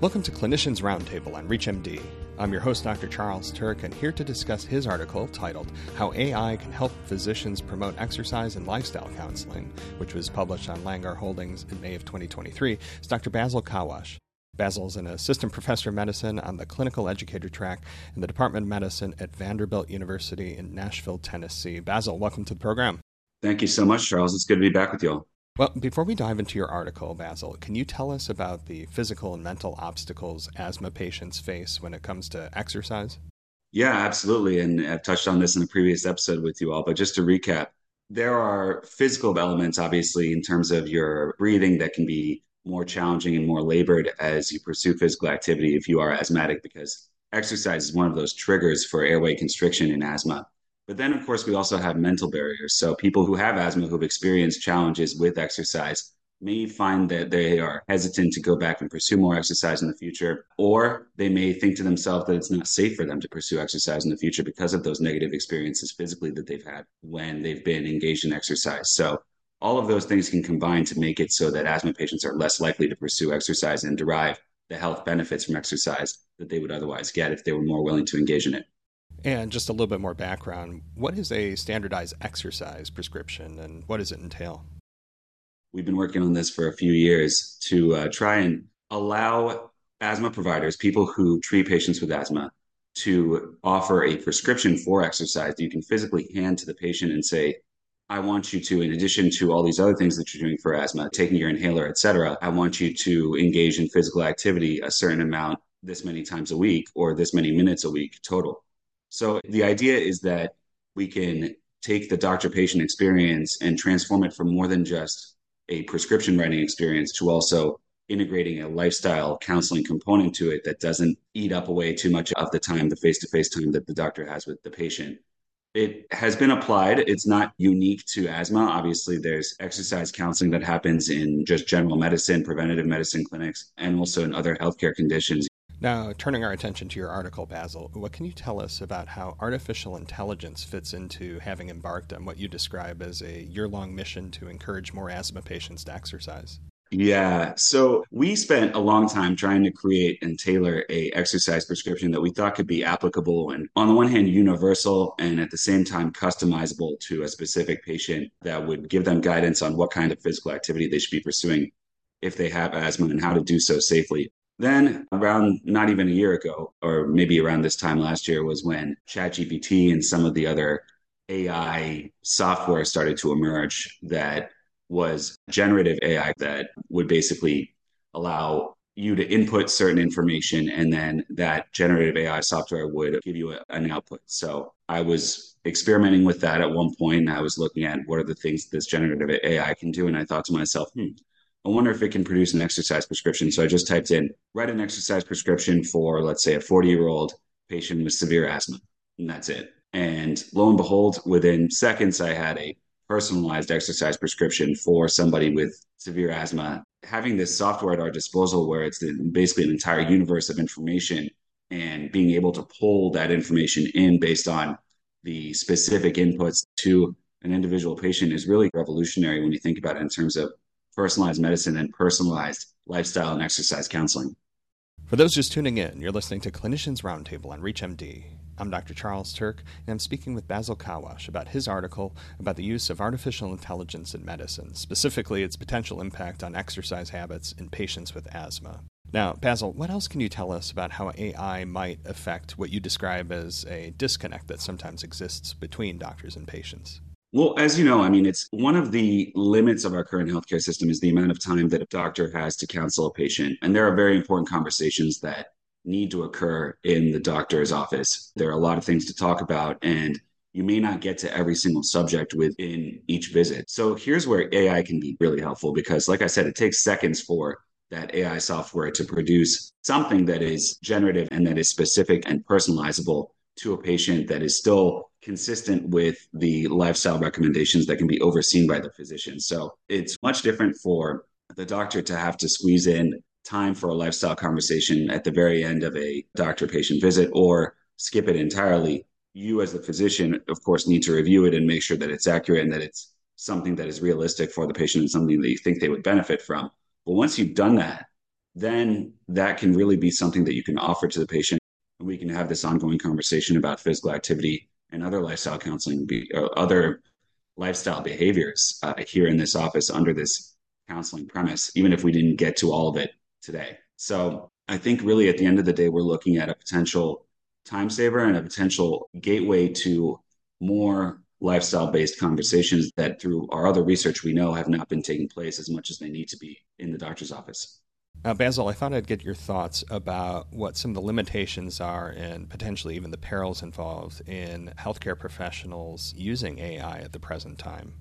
Welcome to Clinicians Roundtable on ReachMD. I'm your host, Dr. Charles Turck, and here to discuss his article titled How AI Can Help Physicians Promote Exercise and Lifestyle Counseling, which was published on Langar Holdings in May of 2023, is Dr. Basil Kahwash. Basil is an assistant professor of medicine on the clinical educator track in the Department of Medicine at Vanderbilt University in Nashville, Tennessee. Basil, welcome to the program. Thank you so much, Charles. It's good to be back with you all. Well, before we dive into your article, Basil, can you tell us about the physical and mental obstacles asthma patients face when it comes to exercise? Yeah, absolutely. And I've touched on this in a previous episode with you all, but just to recap, there are physical elements, obviously, in terms of your breathing that can be more challenging and more labored as you pursue physical activity if you are asthmatic, because exercise is one of those triggers for airway constriction in asthma. But then, of course, we also have mental barriers. So people who have asthma who've experienced challenges with exercise may find that they are hesitant to go back and pursue more exercise in the future, or they may think to themselves that it's not safe for them to pursue exercise in the future because of those negative experiences physically that they've had when they've been engaged in exercise. So all of those things can combine to make it so that asthma patients are less likely to pursue exercise and derive the health benefits from exercise that they would otherwise get if they were more willing to engage in it. And just a little bit more background what is a standardized exercise prescription and what does it entail? We've been working on this for a few years to uh, try and allow asthma providers, people who treat patients with asthma, to offer a prescription for exercise that you can physically hand to the patient and say, I want you to, in addition to all these other things that you're doing for asthma, taking your inhaler, et cetera, I want you to engage in physical activity a certain amount this many times a week or this many minutes a week total. So the idea is that we can take the doctor patient experience and transform it from more than just a prescription writing experience to also integrating a lifestyle counseling component to it that doesn't eat up away too much of the time, the face to face time that the doctor has with the patient. It has been applied. It's not unique to asthma. Obviously, there's exercise counseling that happens in just general medicine, preventative medicine clinics, and also in other healthcare conditions. Now, turning our attention to your article, Basil, what can you tell us about how artificial intelligence fits into having embarked on what you describe as a year long mission to encourage more asthma patients to exercise? Yeah. So we spent a long time trying to create and tailor a exercise prescription that we thought could be applicable and on the one hand universal and at the same time customizable to a specific patient that would give them guidance on what kind of physical activity they should be pursuing if they have asthma and how to do so safely. Then, around not even a year ago, or maybe around this time last year, was when ChatGPT and some of the other AI software started to emerge that was generative AI that would basically allow you to input certain information and then that generative AI software would give you a, an output. So I was experimenting with that at one point and I was looking at what are the things this generative AI can do. And I thought to myself, hmm, I wonder if it can produce an exercise prescription. So I just typed in, write an exercise prescription for, let's say, a 40 year old patient with severe asthma. And that's it. And lo and behold, within seconds, I had a personalized exercise prescription for somebody with severe asthma. Having this software at our disposal where it's basically an entire universe of information and being able to pull that information in based on the specific inputs to an individual patient is really revolutionary when you think about it in terms of personalized medicine and personalized lifestyle and exercise counseling. For those just tuning in, you're listening to Clinicians Roundtable on ReachMD. I'm Dr. Charles Turck, and I'm speaking with Basil Kahwash about his article about the use of artificial intelligence in medicine, specifically its potential impact on exercise habits in patients with asthma. Now, Basil, what else can you tell us about how AI might affect what you describe as a disconnect that sometimes exists between doctors and patients? Well, as you know, I mean, it's one of the limits of our current healthcare system is the amount of time that a doctor has to counsel a patient. And there are very important conversations that need to occur in the doctor's office. There are a lot of things to talk about, and you may not get to every single subject within each visit. So here's where AI can be really helpful because, like I said, it takes seconds for that AI software to produce something that is generative and that is specific and personalizable to a patient that is still consistent with the lifestyle recommendations that can be overseen by the physician. So it's much different for the doctor to have to squeeze in time for a lifestyle conversation at the very end of a doctor patient visit or skip it entirely. You, as the physician, of course, need to review it and make sure that it's accurate and that it's something that is realistic for the patient and something that you think they would benefit from. But once you've done that, then that can really be something that you can offer to the patient. And we can have this ongoing conversation about physical activity and other lifestyle counseling, uh, other lifestyle behaviors uh, here in this office under this counseling premise, even if we didn't get to all of it today. So I think really at the end of the day, we're looking at a potential time saver and a potential gateway to more lifestyle based conversations that through our other research we know have not been taking place as much as they need to be in the doctor's office. Uh, Basil, I thought I'd get your thoughts about what some of the limitations are and potentially even the perils involved in healthcare professionals using AI at the present time.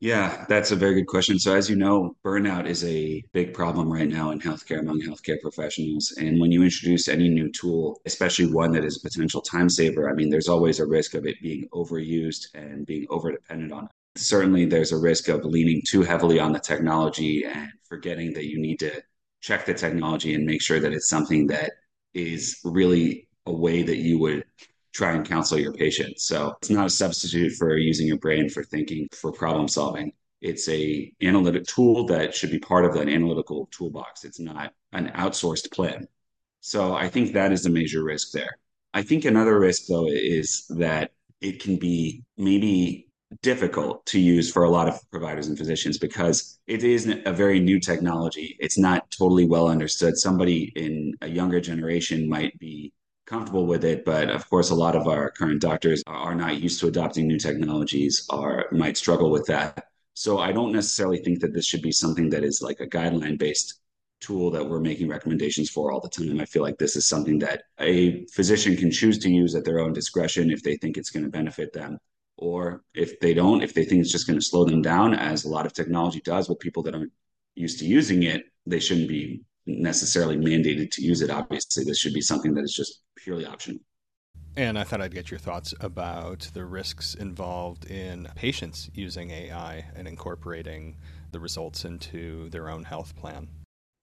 Yeah, that's a very good question. So, as you know, burnout is a big problem right now in healthcare among healthcare professionals. And when you introduce any new tool, especially one that is a potential time saver, I mean, there's always a risk of it being overused and being over dependent on it. Certainly, there's a risk of leaning too heavily on the technology and forgetting that you need to check the technology and make sure that it's something that is really a way that you would try and counsel your patient. So it's not a substitute for using your brain for thinking, for problem solving. It's a analytic tool that should be part of an analytical toolbox. It's not an outsourced plan. So I think that is a major risk there. I think another risk though is that it can be maybe difficult to use for a lot of providers and physicians because it is a very new technology. It's not totally well understood. Somebody in a younger generation might be comfortable with it, but of course, a lot of our current doctors are not used to adopting new technologies or might struggle with that. So I don't necessarily think that this should be something that is like a guideline based tool that we're making recommendations for all the time. I feel like this is something that a physician can choose to use at their own discretion if they think it's going to benefit them or if they don't, if they think it's just going to slow them down, as a lot of technology does with people that aren't used to using it, they shouldn't be necessarily mandated to use it. Obviously, this should be something that is just purely optional. And I thought I'd get your thoughts about the risks involved in patients using AI and incorporating the results into their own health plan.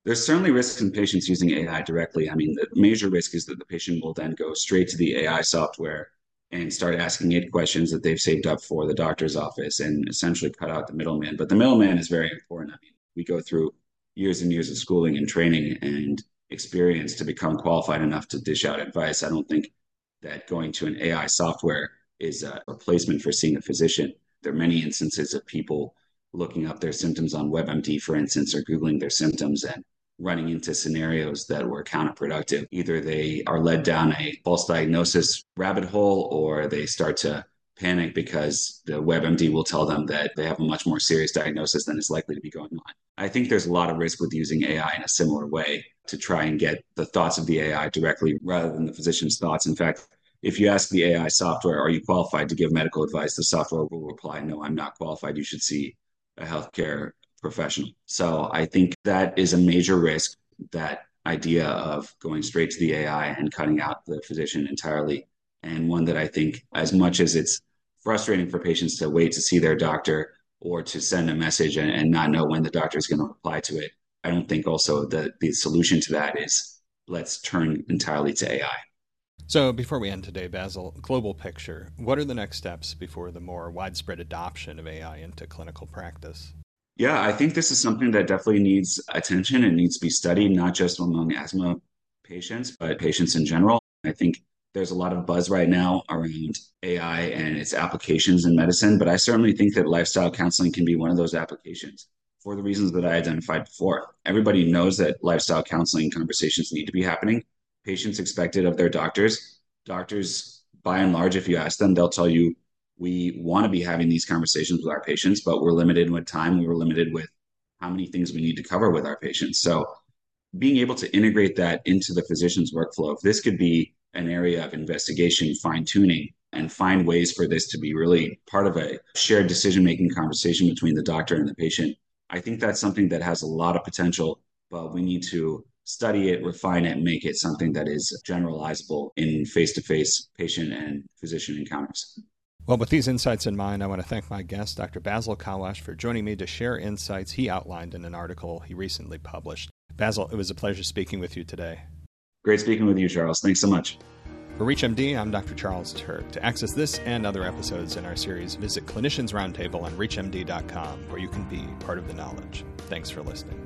There's certainly risks in patients using AI directly. I mean, the major risk is that the patient will then go straight to the AI software and start asking it questions that they've saved up for the doctor's office and essentially cut out the middleman. But the middleman is very important. I mean, we go through years and years of schooling and training and experience to become qualified enough to dish out advice. I don't think that going to an AI software is a replacement for seeing a physician. There are many instances of people looking up their symptoms on WebMD, for instance, or Googling their symptoms and running into scenarios that were counterproductive. Either they are led down a false diagnosis rabbit hole or they start to panic because the WebMD will tell them that they have a much more serious diagnosis than is likely to be going on. I think there's a lot of risk with using AI in a similar way to try and get the thoughts of the AI directly rather than the physician's thoughts. In fact, if you ask the AI software, are you qualified to give medical advice? The software will reply, no, I'm not qualified. You should see a healthcare professional. So I think that is a major risk, that idea of going straight to the AI and cutting out the physician entirely. And one that I think, as much as it's frustrating for patients to wait to see their doctor or to send a message and, and not know when the doctor is going to reply to it, I don't think also that the solution to that is let's turn entirely to AI. So, before we end today, Basil, global picture, what are the next steps before the more widespread adoption of AI into clinical practice? Yeah, I think this is something that definitely needs attention and needs to be studied, not just among asthma patients, but patients in general. I think there's a lot of buzz right now around AI and its applications in medicine, but I certainly think that lifestyle counseling can be one of those applications for the reasons that I identified before. Everybody knows that lifestyle counseling conversations need to be happening. Patients expect it of their doctors. Doctors, by and large, if you ask them, they'll tell you we want to be having these conversations with our patients, but we're limited with time. We were limited with how many things we need to cover with our patients. So being able to integrate that into the physician's workflow, if this could be an area of investigation, fine tuning, and find ways for this to be really part of a shared decision making conversation between the doctor and the patient, I think that's something that has a lot of potential, but we need to study it, refine it, make it something that is generalizable in face to face patient and physician encounters. Well, with these insights in mind, I want to thank my guest, Dr. Basil Kahwash, for joining me to share insights he outlined in an article he recently published. Basil, it was a pleasure speaking with you today. Great speaking with you, Charles. Thanks so much. For ReachMD, I'm Dr. Charles Turck. To access this and other episodes in our series, visit Clinicians Roundtable on ReachMD.com, where you can be part of the knowledge. Thanks for listening.